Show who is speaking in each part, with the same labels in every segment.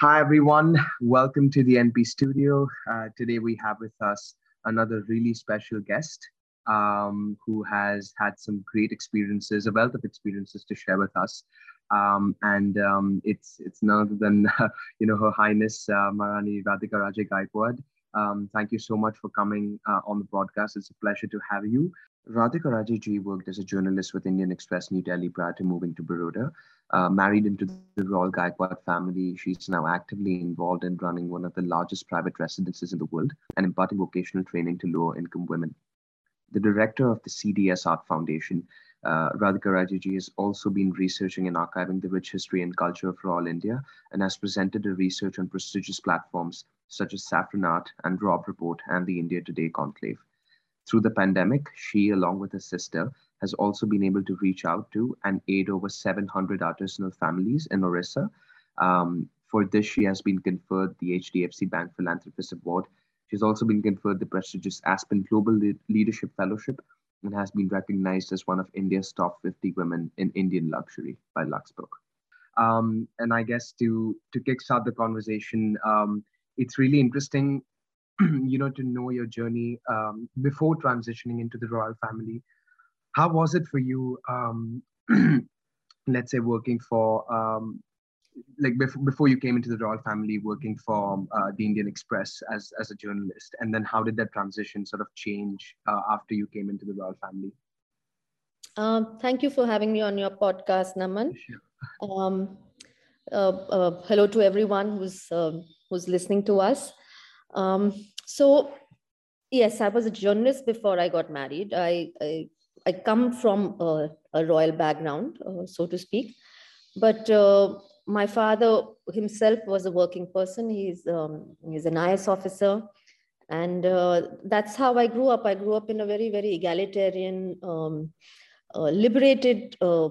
Speaker 1: Hi, everyone. Welcome to the NP studio. Uh, today we have with us another really special guest um, who has had some great experiences, a wealth of experiences to share with us. Um, and um, it's it's none other than you know Her Highness uh, Maharani Radhika Raje Gaekwad. Um, thank you so much for coming uh, on the broadcast. It's a pleasure to have you. Radhika Raje ji worked as a journalist with Indian Express New Delhi prior to moving to Baroda. Uh, married into the Royal Gaekwad family, she's now actively involved in running one of the largest private residences in the world and imparting vocational training to lower income women. The director of the CDS Art Foundation, uh, Radhika Rajeji, has also been researching and archiving the rich history and culture of Royal India and has presented her research on prestigious platforms such as Saffronart and Robb Report and the India Today Conclave. Through the pandemic, she, along with her sister, has also been able to reach out to and aid over 700 artisanal families in Orissa. Um, for this, she has been conferred the HDFC Bank Philanthropist Award. She's also been conferred the prestigious Aspen Global Le- Leadership Fellowship and has been recognized as one of India's top 50 women in Indian luxury by Luxbook. Um, and I guess to to kickstart the conversation, um, it's really interesting, you know, to know your journey um, before transitioning into the royal family. How was it for you um, let's say working for um, like before, before you came into the royal family working for uh, the indian express as, as a journalist? And then how did that transition sort of change uh, after you came into the royal family?
Speaker 2: Um, thank you for having me on your podcast naman. Sure. um, uh, uh, hello to everyone who's um, who's listening to us um, so yes i was a journalist before i got married i, I I come from a, a royal background, uh, so to speak, but uh, my father himself was a working person. He's um, he's an IS officer, and uh, that's how I grew up. I grew up in a very very egalitarian, um, uh, liberated uh,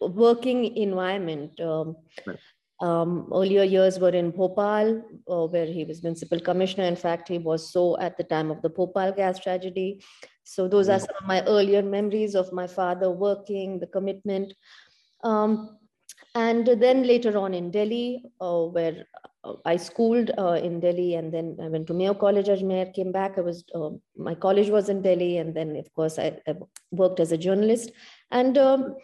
Speaker 2: working environment. Um, right. Um, earlier years were in Bhopal, uh, where he was municipal commissioner. In fact, he was so at the time of the Bhopal gas tragedy. So those are some of my earlier memories of my father working, the commitment. Um, and then later on in Delhi, uh, where I schooled uh, in Delhi, and then I went to Mayo College, Ajmer, came back. I was uh, my college was in Delhi, and then of course I, I worked as a journalist. And um,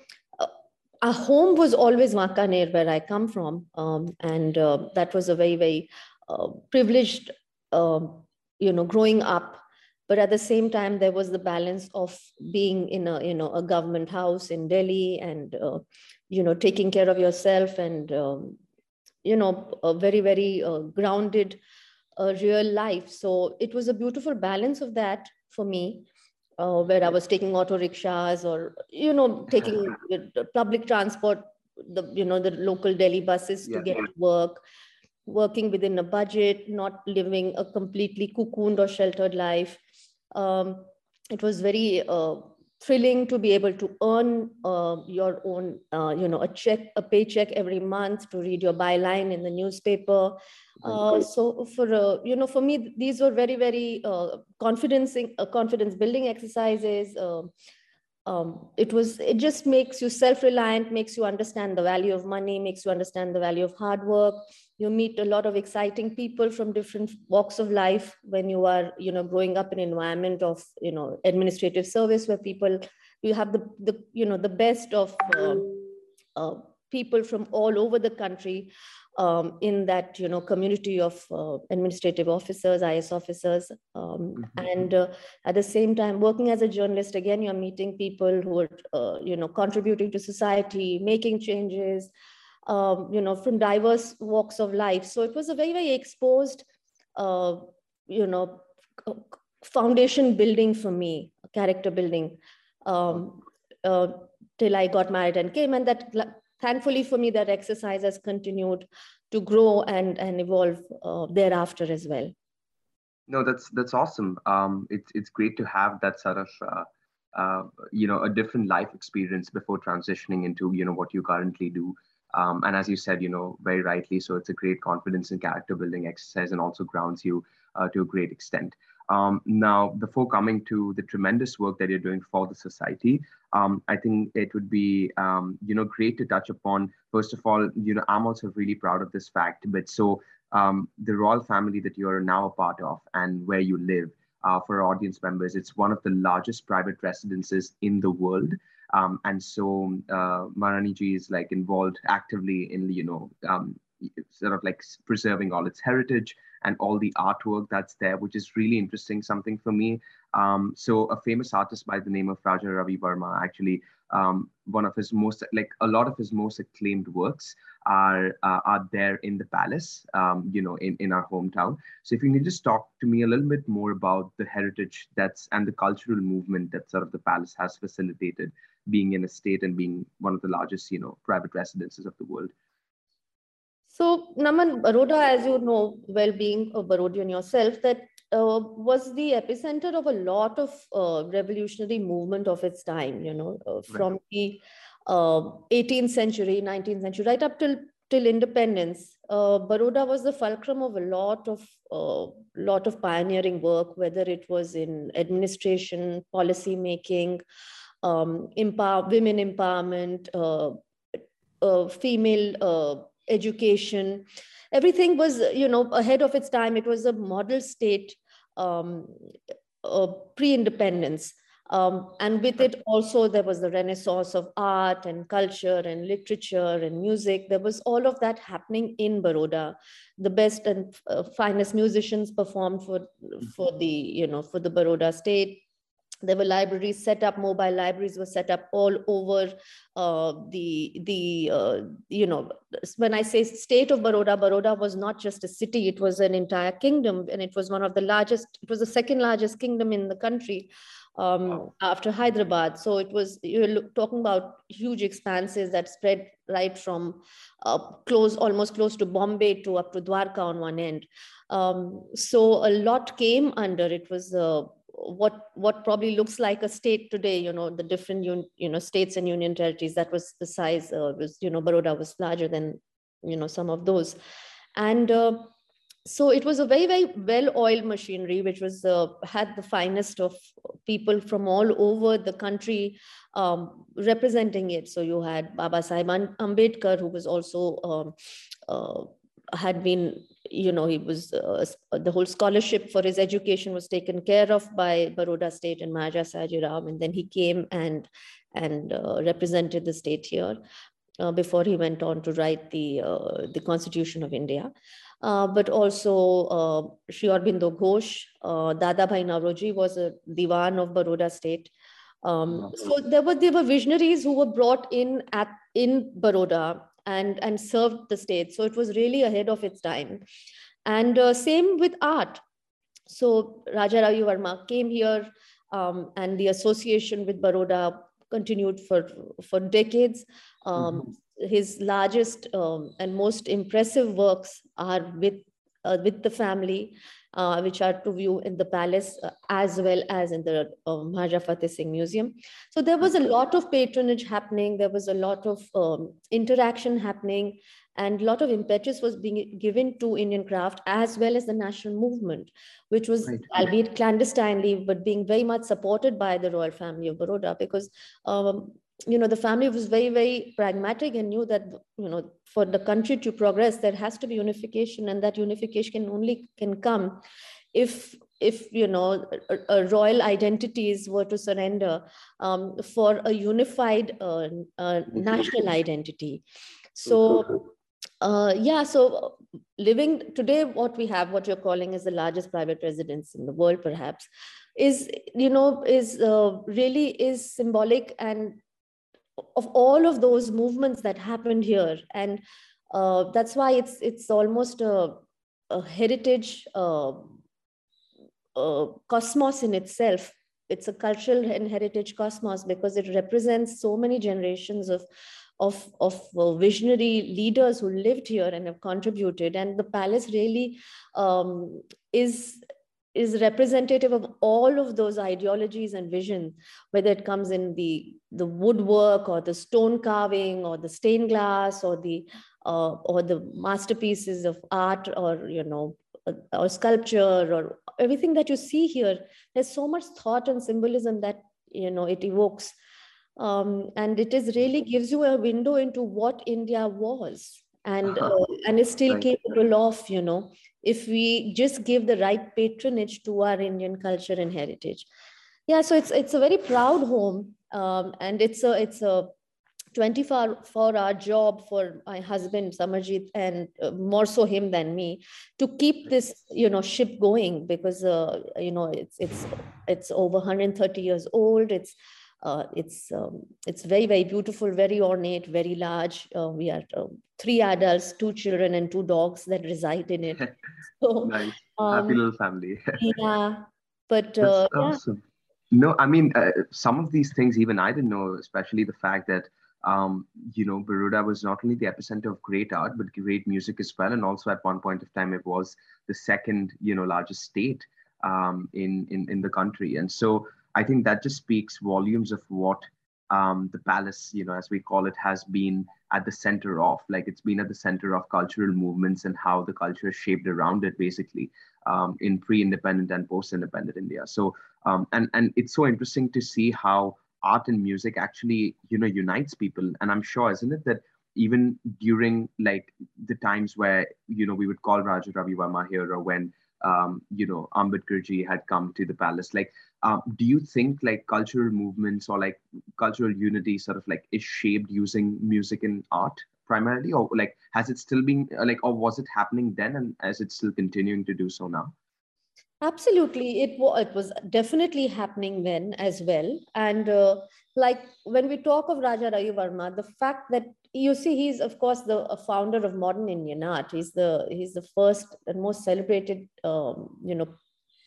Speaker 2: our home was always Wankaner, where I come from, um, and uh, that was a very, very uh, privileged, uh, you know, growing up. But at the same time, there was the balance of being in a, you know, a government house in Delhi, and uh, you know, taking care of yourself, and um, you know, a very, very uh, grounded, uh, real life. So it was a beautiful balance of that for me uh, where I was taking auto rickshaws or you know taking public transport, the you know the local Delhi buses yeah. to get to work, working within a budget, not living a completely cocooned or sheltered life. Um, it was very uh, thrilling to be able to earn uh, your own, uh, you know, a check, a paycheck every month to read your byline in the newspaper. Uh, so for uh, you know, for me, these were very, very uh, confidencing, uh, confidence building exercises. Um, it was, it just makes you self-reliant, makes you understand the value of money, makes you understand the value of hard work, you meet a lot of exciting people from different walks of life when you are you know growing up in an environment of you know administrative service where people you have the, the you know the best of uh, uh, people from all over the country um, in that you know community of uh, administrative officers is officers um, mm-hmm. and uh, at the same time working as a journalist again you're meeting people who are uh, you know contributing to society making changes um, you know, from diverse walks of life. So it was a very, very exposed, uh, you know, foundation building for me, character building, um, uh, till I got married and came. And that, thankfully for me, that exercise has continued to grow and, and evolve uh, thereafter as well.
Speaker 1: No, that's that's awesome. Um, it's it's great to have that sort of uh, uh, you know a different life experience before transitioning into you know what you currently do um, and as you said, you know, very rightly, so it's a great confidence and character building exercise and also grounds you uh, to a great extent. Um, now, before coming to the tremendous work that you're doing for the society, um, I think it would be, um, you know, great to touch upon. First of all, you know, I'm also really proud of this fact. But so um, the royal family that you are now a part of and where you live, uh, for audience members, it's one of the largest private residences in the world. Um, and so uh, Maharani is like involved actively in, you know, um, sort of like preserving all its heritage and all the artwork that's there, which is really interesting, something for me. Um, so a famous artist by the name of Raja Ravi Varma, actually um, one of his most, like a lot of his most acclaimed works are uh, are there in the palace, um, you know, in, in our hometown. So if you can just talk to me a little bit more about the heritage that's and the cultural movement that sort of the palace has facilitated, being in a state and being one of the largest, you know, private residences of the world.
Speaker 2: So, Naman, Baroda, as you know, well being a Barodian yourself, that uh, was the epicenter of a lot of uh, revolutionary movement of its time, you know, uh, from right. the 18th uh, century, 19th century, right up till till independence. Uh, Baroda was the fulcrum of a lot of uh, lot of pioneering work, whether it was in administration, policy making, um, empower, women empowerment, female education. Everything was you know ahead of its time. It was a model state um, uh, pre-independence. Um, and with it also there was the renaissance of art and culture and literature and music. There was all of that happening in baroda. The best and uh, finest musicians performed for for the you know for the baroda state there were libraries set up mobile libraries were set up all over uh, the the uh, you know when i say state of baroda baroda was not just a city it was an entire kingdom and it was one of the largest it was the second largest kingdom in the country um, wow. after hyderabad. So it was you're talking about huge expanses that spread right from uh, close almost close to bombay to up to dwarka on one end. Um, so a lot came under. It was uh, what what probably looks like a state today you know the different un, you know states and union territories that was the size uh, was you know baroda was larger than you know some of those. And uh, so it was a very very well oiled machinery which was uh, had the finest of people from all over the country um, representing it. So you had baba sahib ambedkar who was also um, uh, had been you know he was uh, the whole scholarship for his education was taken care of by baroda state and Maharaja Sayaji Rao and then he came and and uh, represented the state here uh, before he went on to write the uh, the constitution of india uh, but also uh, Sri Aurobindo Ghosh, uh, Dada Bhai Naoroji was a diwan of Baroda state. Um, so there were there were visionaries who were brought in at in Baroda and, and served the state. So it was really ahead of its time. And uh, same with art. So Raja Ravi Varma came here um, and the association with Baroda continued for, for decades. Um, mm-hmm. His largest um, and most impressive works are with, uh, with the family uh, which are to view in the palace uh, as well as in the Maharaja Fateh Singh Museum. So there was a lot of patronage happening. There was a lot of um, interaction happening and a lot of impetus was being given to Indian craft as well as the national movement, which was right. albeit clandestinely, but being very much supported by the royal family of Baroda because um, you know the family was very very pragmatic and knew that you know for the country to progress there has to be unification and that unification can only can come if if you know a, a royal identities were to surrender um, for a unified uh, uh, national identity. So uh, yeah so living today what we have what you're calling is the largest private residence in the world perhaps is you know is uh, really is symbolic and of all of those movements that happened here. And uh, that's why it's it's almost a, a heritage uh, cosmos in itself. It's a cultural and heritage cosmos because it represents so many generations of of, of uh, visionary leaders who lived here and have contributed. And the palace really um, is is representative of all of those ideologies and vision, whether it comes in the, the woodwork or the stone carving or the stained glass or the uh, or the masterpieces of art or you know or sculpture or everything that you see here there's so much thought and symbolism that you know it evokes. Um, and it is really gives you a window into what india was and uh, and is still capable of you know if we just give the right patronage to our indian culture and heritage. Yeah so it's it's a very proud home um, and it's a it's a 24 hour job for my husband Samarjit and uh, more so him than me to keep this you know ship going because uh, you know it's it's it's over 130 years old. It's uh, it's um, it's very very beautiful very ornate very large uh, we are um, three adults two children and two dogs that reside in it
Speaker 1: so nice. Um, happy little family
Speaker 2: yeah but uh, awesome.
Speaker 1: yeah. no i mean uh, some of these things even i didn't know especially the fact that um, you know, Baroda was not only the epicenter of great art, but great music as well. And also at one point of time, it was the second, you know, largest state um, in, in, in the country. And so I think that just speaks volumes of what um, the palace, you know, as we call it, has been at the center of. Like it's been at the center of cultural movements and how the culture is shaped around it, basically, um, in pre-independent and post-independent India. So, um, and and it's so interesting to see how art and music actually you know unites people and i'm sure isn't it that even during like the times where you know we would call raja ravi varma here or when um, you know ambedkarji had come to the palace. Like um, do you think like cultural movements or like cultural unity sort of like is shaped using music and art primarily? Or like has it still been like or was it happening then and is it still continuing to do so now?
Speaker 2: Absolutely, it was it was definitely happening then as well. And uh, like when we talk of Raja Ravi Varma, the fact that you see he's of course the founder of modern Indian art. He's the he's the first and most celebrated um, you know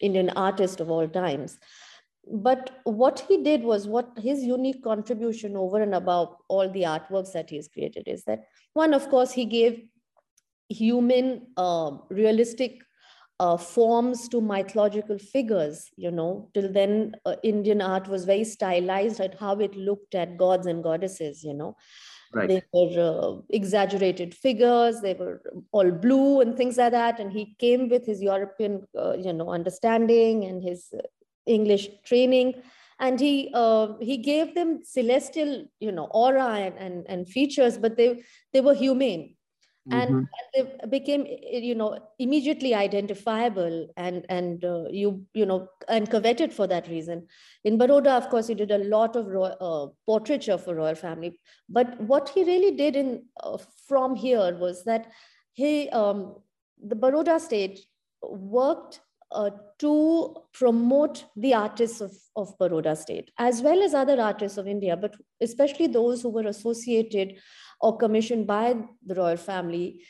Speaker 2: Indian artist of all times. But what he did was what his unique contribution over and above all the artworks that he's created is that one, of course, he gave human, uh, realistic uh, forms to mythological figures. You know, till then, uh, Indian art was very stylized at how it looked at gods and goddesses. You know, right. they were uh, exaggerated figures. They were all blue and things like that. And he came with his European, uh, you know, understanding and his uh, English training. And he uh, he gave them celestial, you know, aura and, and, and features, but they they were humane and, mm-hmm. they became you know immediately identifiable and and uh, you you know and coveted for that reason in baroda of course he did a lot of royal, uh, portraiture for royal family but what he really did in uh, from here was that he um, the baroda state worked uh, to promote the artists of, of Baroda state, as well as other artists of India, but especially those who were associated or commissioned by the royal family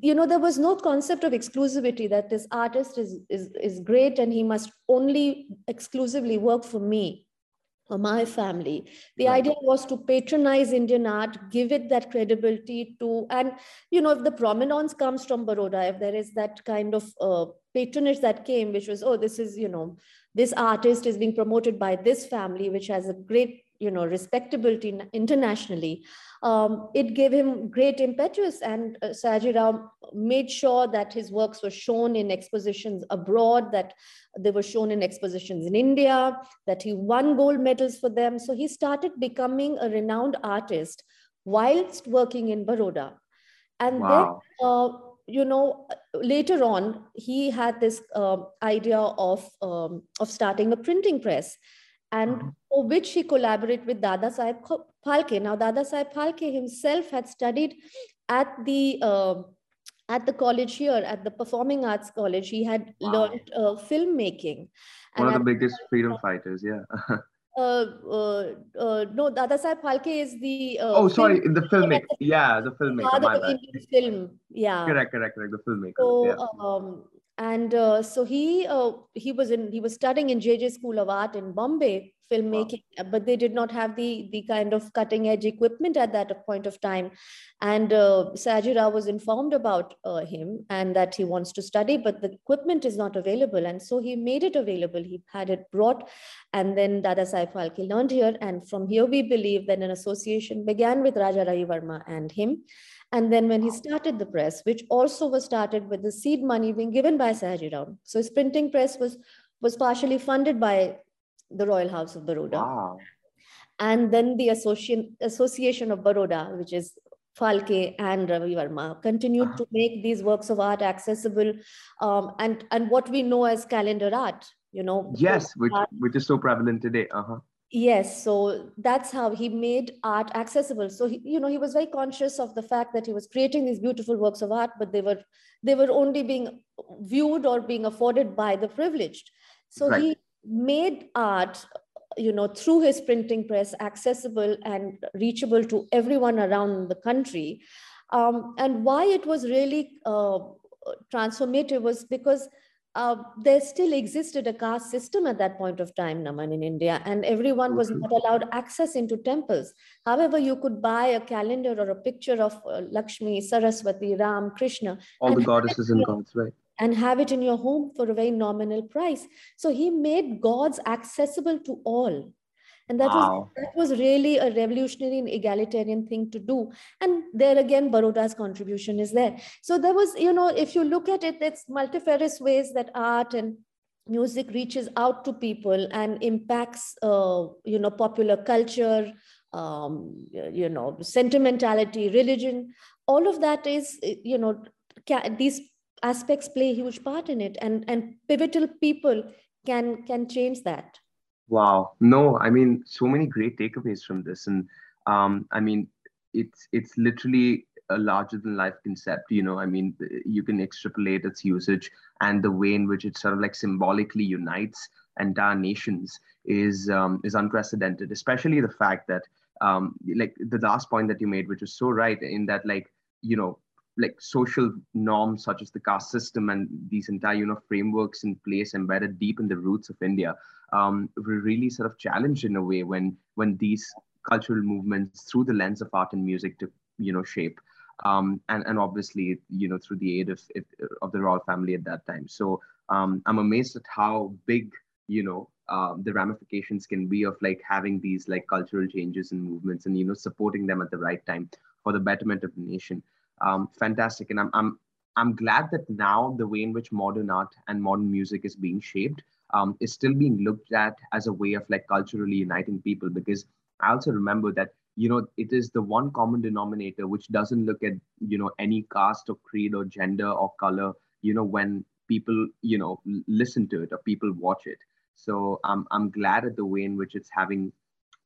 Speaker 2: you know there was no concept of exclusivity that this artist is is, is great and he must only exclusively work for me or my family the right. idea was to patronize indian art give it that credibility to and you know if the prominence comes from baroda if there is that kind of uh, patronage that came which was oh this is you know this artist is being promoted by this family which has a great you know respectability internationally um, it gave him great impetus and uh, Sayajirao made sure that his works were shown in expositions abroad, that they were shown in expositions in India, that he won gold medals for them. So he started becoming a renowned artist whilst working in Baroda. And wow. then, uh, you know, later on, he had this uh, idea of, um, of starting a printing press and mm-hmm. For which he collaborated with Dada Saheb Phalke. Now, Dada Saheb Phalke himself had studied at the uh, at the college here, at the Performing Arts College. He had wow. learned uh, filmmaking.
Speaker 1: One of the biggest freedom fighters, yeah.
Speaker 2: uh, uh, uh, no, Dada Saheb Phalke is the.
Speaker 1: Uh, oh, sorry, film, the filmmaker. Yeah, the filmmaker. Father of
Speaker 2: Indian film. Yeah.
Speaker 1: Correct, correct, correct. The filmmaker.
Speaker 2: So,
Speaker 1: yeah.
Speaker 2: um, and uh, so he uh, he was in he was studying in JJ School of Art in Bombay filmmaking, wow. but they did not have the the kind of cutting edge equipment at that point of time. And uh, Sayaji was informed about uh, him and that he wants to study, but the equipment is not available. And so he made it available. He had it brought, and then Dada Saheb Phalke learned here. And from here, we believe that an association began with Raja Ravi Varma and him. And then when he started the press, which also was started with the seed money being given by Sayaji Rao. So his printing press was, was partially funded by the Royal House of Baroda.
Speaker 1: Wow.
Speaker 2: And then the Association, Association of Baroda, which is Phalke and Ravi Varma, continued uh-huh. to make these works of art accessible um, and, and what we know as calendar art, you know.
Speaker 1: Yes, which, art. which is so prevalent today. Uh-huh
Speaker 2: yes so that's how he made art accessible. So he, you know he was very conscious of the fact that he was creating these beautiful works of art but they were they were only being viewed or being afforded by the privileged. So right. he made art you know through his printing press accessible and reachable to everyone around the country. Um, and why it was really uh, transformative was because uh, there still existed a caste system at that point of time, Naman, in India, and everyone was not allowed access into temples. However, you could buy a calendar or a picture of uh, Lakshmi, Saraswati, Ram, Krishna.
Speaker 1: All the goddesses and gods, right?
Speaker 2: And have it in your home for a very nominal price. So he made gods accessible to all and that wow. was that was really a revolutionary and egalitarian thing to do. And there again baroda's contribution is there. So there was you know if you look at it it's multifarious ways that art and music reaches out to people and impacts uh, you know popular culture um, you know sentimentality religion. All of that is you know these aspects play a huge part in it. And and pivotal people can can change that
Speaker 1: Wow. No, I mean, so many great takeaways from this. And um, I mean, it's it's literally a larger than life concept. You know, I mean, you can extrapolate its usage and the way in which it sort of like symbolically unites entire nations is um, is unprecedented. Especially the fact that um, like the last point that you made, which is so right, in that like you know like social norms such as the caste system and these entire you know frameworks in place embedded deep in the roots of India um, were really sort of challenged in a way when when these cultural movements through the lens of art and music took you know shape um, and and obviously you know through the aid of of the royal family at that time. So um, i'm amazed at how big you know uh, the ramifications can be of like having these like cultural changes and movements and you know supporting them at the right time for the betterment of the nation um, fantastic. And I'm, I'm i'm glad that now the way in which modern art and modern music is being shaped um, is still being looked at as a way of like culturally uniting people. Because i also remember that you know it is the one common denominator which doesn't look at you know any caste or creed or gender or color you know when people you know listen to it or people watch it. So um, i'm glad at the way in which it's having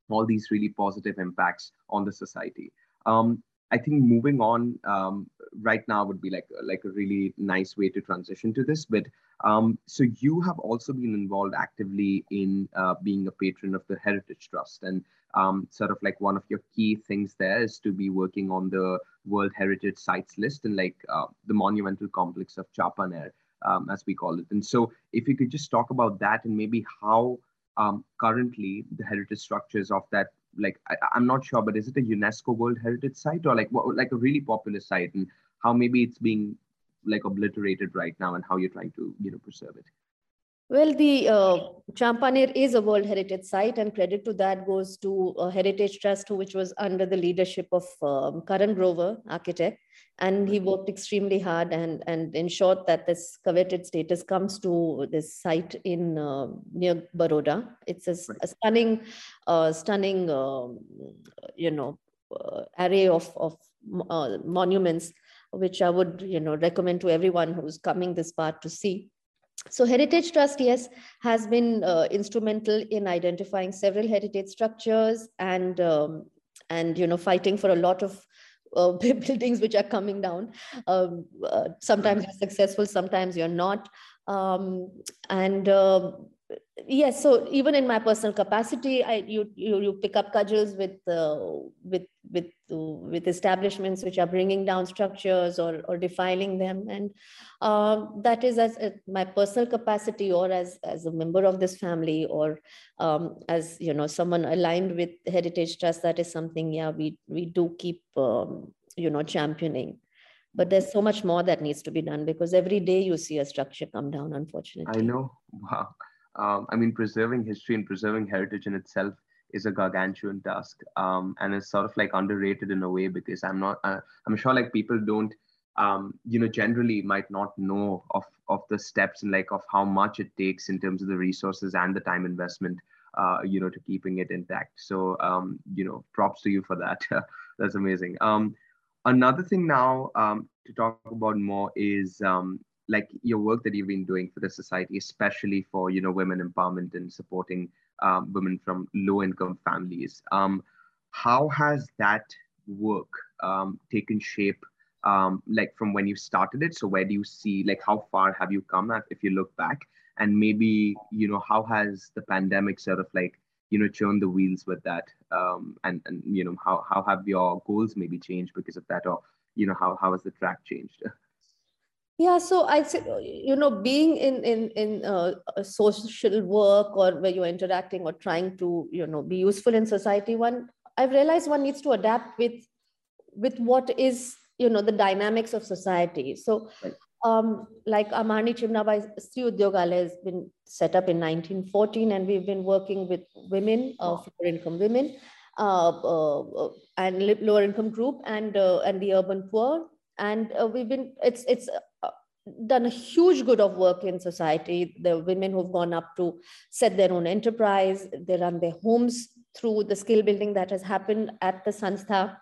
Speaker 1: all these really positive impacts on the society. Um, I think moving on um, right now would be like like a really nice way to transition to this. But um, so you have also been involved actively in uh, being a patron of the Heritage Trust, and um, sort of like one of your key things there is to be working on the World Heritage Sites list and like uh, the monumental complex of Champaner, um, as we call it. And so, if you could just talk about that and maybe how um, currently the heritage structures of that like I, am not sure, but is it a UNESCO World Heritage Site or like what, like a really popular site, and how maybe it's being like obliterated right now, and how you're trying to you know preserve it?
Speaker 2: Well, the uh, Champaner is a World Heritage Site, and credit to that goes to a Heritage Trust, which was under the leadership of um, Karan Grover, architect, and he worked extremely hard and and ensured that this coveted status comes to this site in uh, near Baroda. It's a, a stunning, uh, stunning, um, you know, uh, array of of uh, monuments, which I would you know recommend to everyone who's coming this part to see so Heritage Trust, yes, has been uh, instrumental in identifying several heritage structures and um, and you know fighting for a lot of uh, buildings which are coming down. Um, uh, sometimes you're successful, sometimes you're not. Um, and um, yes so even in my personal capacity i you you, you pick up cudgels with uh, with with uh, with establishments which are bringing down structures or or defiling them. And uh, that is as uh, my personal capacity or as as a member of this family or um, as you know someone aligned with heritage trust that is something yeah we we do keep um, you know championing. But there's so much more that needs to be done because every day you see a structure come down unfortunately.
Speaker 1: I know. Wow um, I mean, preserving history and preserving heritage in itself is a gargantuan task, um, and it's sort of like underrated in a way because I'm not. Uh, I'm sure like people don't, um, you know, generally might not know of of the steps and like of how much it takes in terms of the resources and the time investment, uh, you know, to keeping it intact. So, um, you know, props to you for that. That's amazing. Um, another thing now um, to talk about more is um, like your work that you've been doing for the society, especially for you know women empowerment and supporting um, women from low income families. Um, how has that work um, taken shape? Um, like from when you started it, so where do you see like how far have you come at if you look back, and maybe you know how has the pandemic sort of like you know churned the wheels with that, um, and and you know how how have your goals maybe changed because of that, or you know how how has the track changed?
Speaker 2: yeah so i say you know being in in in uh, social work or where you're interacting or trying to you know be useful in society one i've realized one needs to adapt with with what is you know the dynamics of society. So um, like Amani Chimnabai Sri Udyogala has been set up in 1914 and we've been working with women, uh, lower income women uh, uh, uh and lower income group and uh, and the urban poor. And uh, we've been it's it's uh, done a huge good of work in society. The women who've gone up to set their own enterprise they run their homes through the skill building that has happened at the sanstha.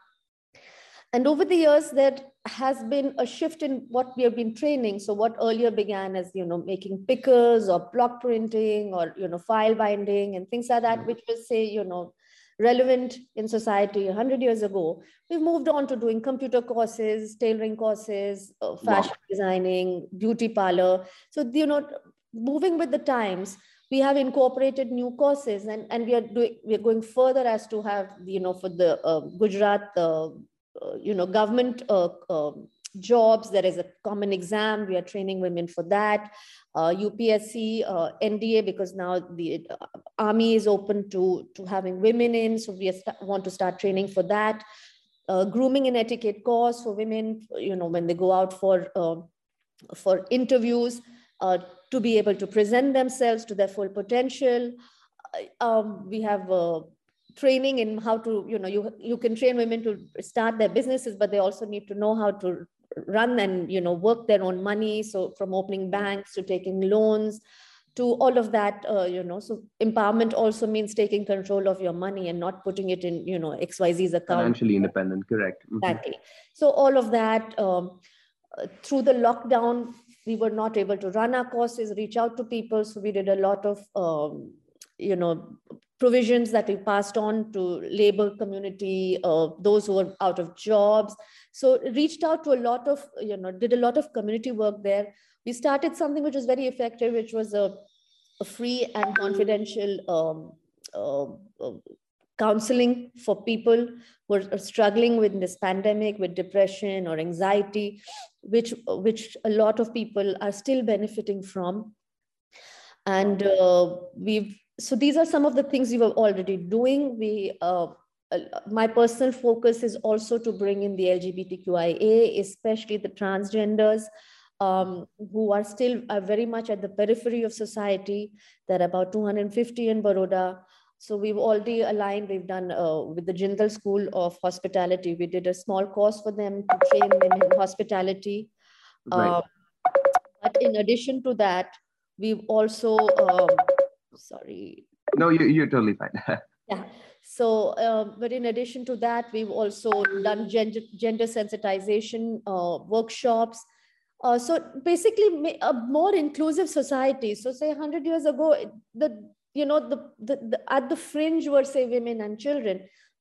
Speaker 2: And over the years there has been a shift in what we have been training. So what earlier began as you know making pickers or block printing or you know file binding and things like that mm-hmm. which was say you know relevant in society 100 years ago we've moved on to doing computer courses tailoring courses uh, fashion wow. designing beauty parlor so you know moving with the times we have incorporated new courses and, and we are doing we are going further as to have you know for the uh, gujarat uh, uh you know government uh, um, jobs. There is a common exam. We are training women for that. Uh, UPSC, uh, NDA, because now the uh, army is open to, to having women in. So we want to start training for that. Uh, grooming and etiquette course for women, you know, when they go out for, uh, for interviews, uh, to be able to present themselves to their full potential. Um, we have training in how to you know you you can train women to start their businesses but they also need to know how to run and you know work their own money. So from opening banks to taking loans to all of that uh, you know so empowerment also means taking control of your money and not putting it in you know xyz's account.
Speaker 1: Financially independent correct.
Speaker 2: Mm-hmm. exactly. So all of that um, through the lockdown we were not able to run our courses reach out to people. So we did a lot of um, you know provisions that we passed on to labor community, uh, those who were out of jobs. So reached out to a lot of, you know, did a lot of community work there. We started something which was very effective, which was a, a free and confidential um, uh, uh, counseling for people who are struggling with this pandemic, with depression or anxiety, which, which a lot of people are still benefiting from. And uh, we've so these are some of the things we were already doing. We, uh, uh, my personal focus is also to bring in the LGBTQIA, especially the transgenders, um, who are still uh, very much at the periphery of society. There are about 250 in Baroda. So we've already aligned, we've done uh, with the Jindal School of Hospitality. We did a small course for them to train them in hospitality. Right. Um, but in addition to that, we've also um, sorry.
Speaker 1: No, you, you're totally fine.
Speaker 2: yeah. So, uh, but in addition to that, we've also done gender, gender sensitization uh, workshops. Uh, so basically a more inclusive society. So say 100 years ago, the, you know, the, the, the, at the fringe were say women and children,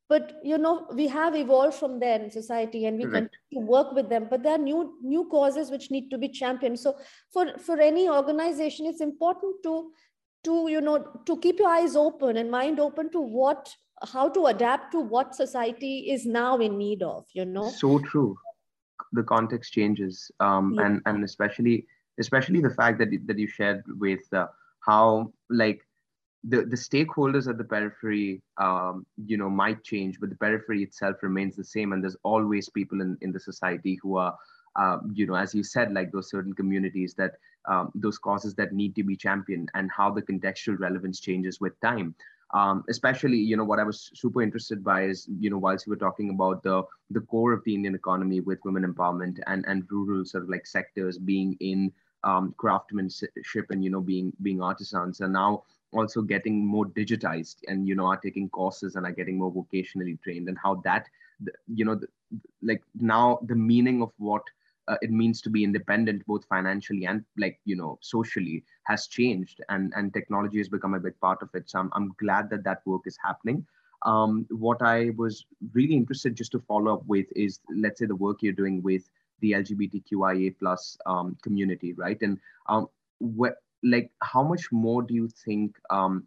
Speaker 2: but you know, we have evolved from there in society and we Correct. continue to work with them, but there are new, new causes which need to be championed. So for, for any organization, it's important to to you know to keep your eyes open and mind open to what how to adapt to what society is now in need of you know
Speaker 1: so true the context changes um, yeah. and and especially especially the fact that that you shared with uh, how like the the stakeholders at the periphery um, you know might change but the periphery itself remains the same and there's always people in in the society who are um, you know as you said like those certain communities that um, those causes that need to be championed and how the contextual relevance changes with time. Um, especially you know what i was super interested by is you know whilst you were talking about the the core of the indian economy with women empowerment and and rural sort of like sectors being in um, craftsmanship and you know being being artisans and now also getting more digitized and you know are taking courses and are getting more vocationally trained and how that you know like now the meaning of what uh, it means to be independent both financially and like you know socially has changed and and technology has become a big part of it. So i'm, I'm glad that that work is happening. Um, what i was really interested just to follow up with is let's say the work you're doing with the lgbtqia plus um, community right? And um, what like how much more do you think um,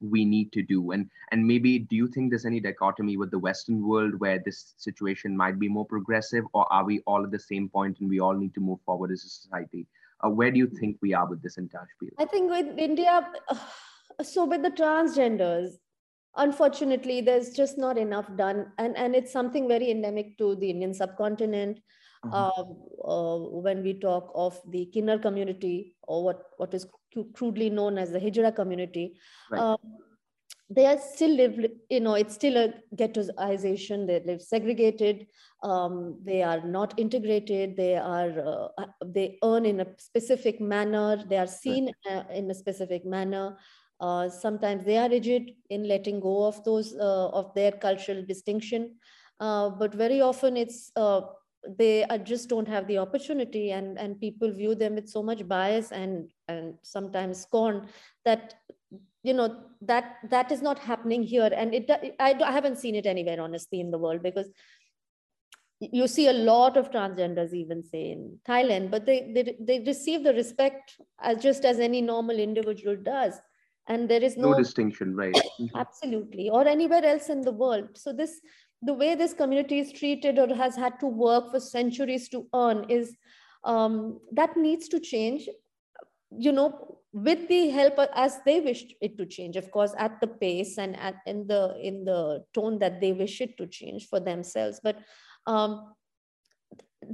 Speaker 1: we need to do. And and maybe do you think there's any dichotomy with the western world where this situation might be more progressive or are we all at the same point and we all need to move forward as a society? Uh, where do you think we are with this entire field
Speaker 2: i think with india so with the transgenders unfortunately there's just not enough done. And and it's something very endemic to the indian subcontinent. Mm-hmm. uh, uh, when we talk of the kinnar community or what what is crudely known as the Hijra community, right. um, they are still live, you know, it's still a ghettoization. They live segregated. Um, they are not integrated. They are, uh, they earn in a specific manner. They are seen right. uh, in a specific manner. Uh, sometimes they are rigid in letting go of those, uh, of their cultural distinction. Uh, but very often it's uh, they just don't have the opportunity and and people view them with so much bias and and sometimes scorn that you know that that is not happening here. And it I, I haven't seen it anywhere honestly in the world because you see a lot of transgenders even say in thailand but they they, they receive the respect as just as any normal individual does. And there is no,
Speaker 1: no distinction right. Mm-hmm.
Speaker 2: Absolutely. Or anywhere else in the world. So this the way this community is treated or has had to work for centuries to earn is um, that needs to change you know with the help as they wish it to change of course at the pace and at in the in the tone that they wish it to change for themselves but um,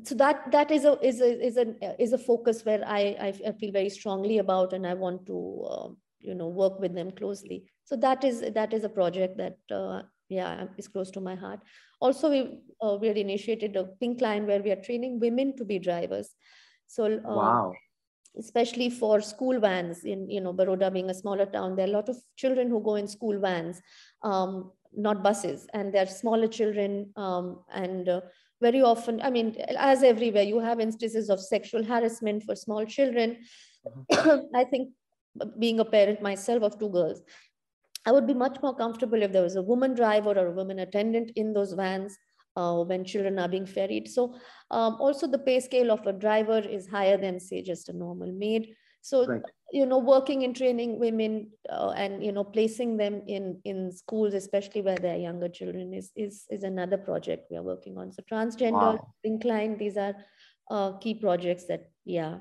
Speaker 2: so that that is a is a is a is a focus where I I feel very strongly about and I want to uh, you know work with them closely. So that is that is a project that uh, yeah is close to my heart. Also we uh, we had initiated a pink line where we are training women to be drivers. So uh,
Speaker 1: wow.
Speaker 2: especially for school vans in you know baroda being a smaller town there are a lot of children who go in school vans um, not buses and they're smaller children um, and uh, very often i mean as everywhere you have instances of sexual harassment for small children. Mm-hmm. i think being a parent myself of two girls I would be much more comfortable if there was a woman driver or a woman attendant in those vans uh, when children are being ferried. So um, also the pay scale of a driver is higher than say just a normal maid. So right. you know, working in training women uh, and you know placing them in in schools, especially where they're younger children, is is is another project we are working on. So transgender, wow. inclined, these are uh, key projects that yeah.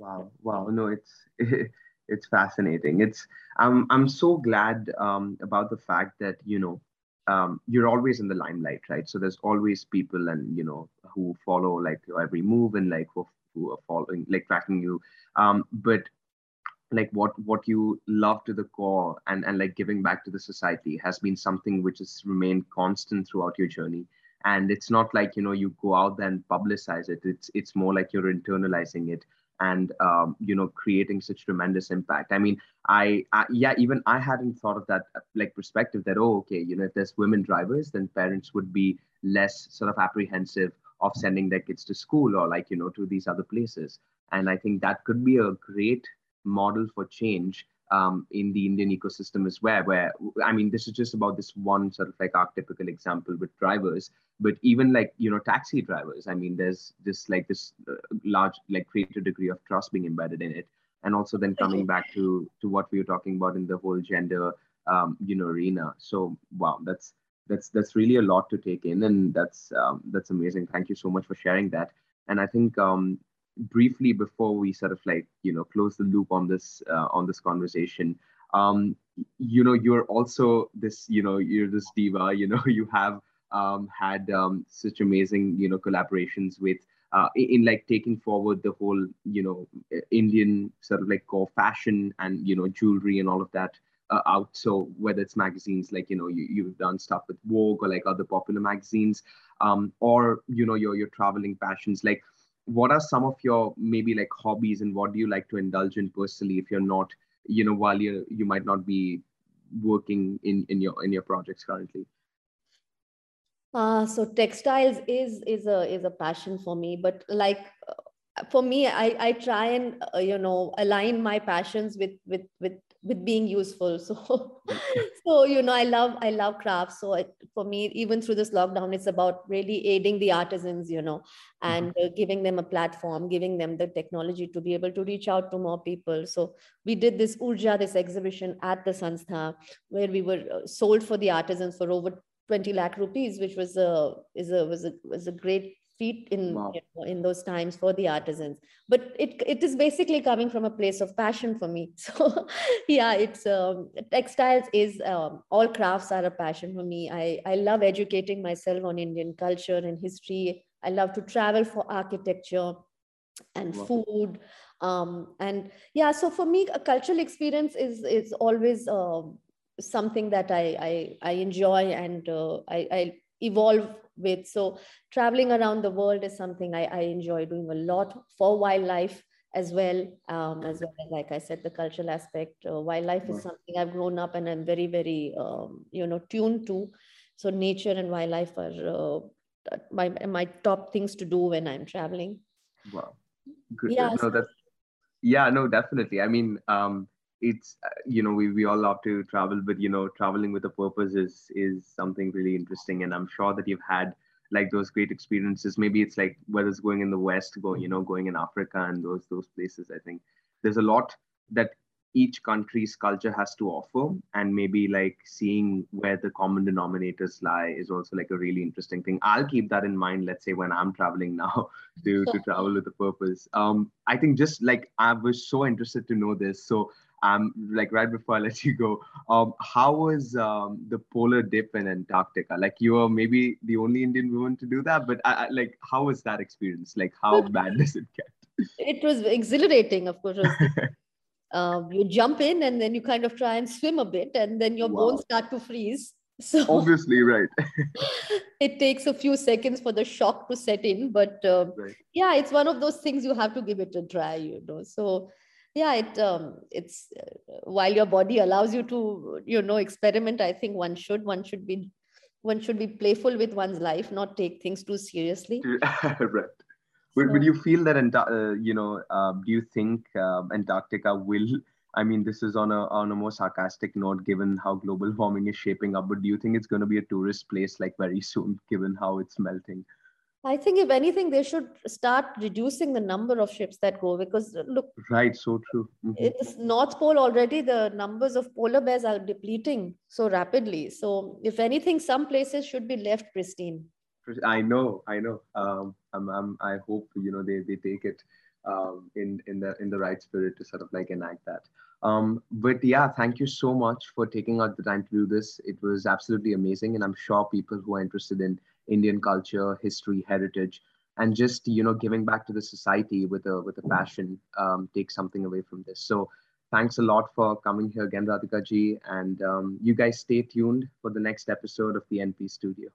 Speaker 1: Wow! Wow! No, it's it's fascinating. It's I'm I'm so glad um, about the fact that you know um, you're always in the limelight, right? So there's always people and you know who follow like every move and like who, who are following like tracking you. Um, but like what what you love to the core and and like giving back to the society has been something which has remained constant throughout your journey and it's not like you know you go out there and publicize it it's it's more like you're internalizing it and um, you know creating such tremendous impact. I mean I, I, yeah even i hadn't thought of that like perspective that oh okay you know if there's women drivers then parents would be less sort of apprehensive of sending their kids to school or like you know to these other places. And i think that could be a great model for change um, in the Indian ecosystem as well, where I mean, this is just about this one sort of like archetypical example with drivers, but even like you know taxi drivers. I mean, there's this like this uh, large like greater degree of trust being embedded in it. and also then coming back to to what we were talking about in the whole gender um, you know arena so wow that's that's that's really a lot to take in and that's um, that's amazing thank you so much for sharing that and i think um, briefly before we sort of like you know close the loop on this uh, on this conversation um, you know you're also this you know you're this diva you know you have um, had um, such amazing you know collaborations with uh, in, like taking forward the whole you know indian sort of like core fashion and you know jewelry and all of that uh, out. So whether it's magazines like you know you, you've done stuff with vogue or like other popular magazines um, or you know your your traveling passions like what are some of your maybe like hobbies and what do you like to indulge in personally if you're not you know while you you might not be working in in your in your projects currently?
Speaker 2: Uh, so textiles is is a is a passion for me but like uh, for me i i try and uh, you know align my passions with with with with being useful. So so you know i love i love crafts. So it, for me even through this lockdown it's about really aiding the artisans you know mm-hmm. and uh, giving them a platform giving them the technology to be able to reach out to more people. So we did this urja this exhibition at the sanstha where we were uh, sold for the artisans for over 20 lakh rupees which was a is a was a was a great feat in wow. you know, in those times for the artisans. But it it is basically coming from a place of passion for me. So yeah it's um, textiles is um, all crafts are a passion for me. I i love educating myself on indian culture and history. I love to travel for architecture and wow. food. Um, and yeah so for me a cultural experience is is always uh, something that I I, I enjoy and uh, I, I evolve with. So traveling around the world is something I, I enjoy doing a lot for wildlife as well um, as well as like I said the cultural aspect. Uh, wildlife is something I've grown up and I'm very very um, you know tuned to. So nature and wildlife are uh, my my top things to do when I'm traveling.
Speaker 1: Wow, good. Yeah, no, that's yeah, no, definitely. I mean, um, it's uh, you know we, we all love to travel but you know traveling with a purpose is is something really interesting and i'm sure that you've had like those great experiences. Maybe it's like whether it's going in the west going you know going in africa and those those places i think. There's a lot that each country's culture has to offer and maybe like seeing where the common denominators lie is also like a really interesting thing. I'll keep that in mind let's say when i'm traveling now to to travel with a purpose. Um i think just like i was so interested to know this. So um, like right before I let you go, um, how was um, the polar dip in Antarctica? Like you were maybe the only Indian woman to do that, but I, I, like how was that experience? Like how bad does it get?
Speaker 2: It was exhilarating, of course. um, you jump in and then you kind of try and swim a bit, and then your wow. bones start to freeze. So
Speaker 1: obviously, right.
Speaker 2: it takes a few seconds for the shock to set in, but uh, right. yeah, it's one of those things you have to give it a try, you know. So yeah it um, it's uh, while your body allows you to you know experiment i think one should one should be one should be playful with one's life not take things too seriously.
Speaker 1: Right. So, would, you feel that uh, you know uh, do you think uh, antarctica will i mean this is on a on a more sarcastic note given how global warming is shaping up but do you think it's going to be a tourist place like very soon given how it's melting
Speaker 2: I think if anything, they should start reducing the number of ships that go because uh, look.
Speaker 1: Right, so true.
Speaker 2: Mm-hmm. It's North Pole already. The numbers of polar bears are depleting so rapidly. So, if anything, some places should be left pristine.
Speaker 1: I know, I know. Um, I'm, I'm, I hope you know they, they take it um, in in the in the right spirit to sort of like enact that. Um, but yeah, thank you so much for taking out the time to do this. It was absolutely amazing, and I'm sure people who are interested in Indian culture, history, heritage, and just you know giving back to the society with a with a passion um, take something away from this. So thanks a lot for coming here again, Radhika ji, and um, you guys stay tuned for the next episode of the NP Studio.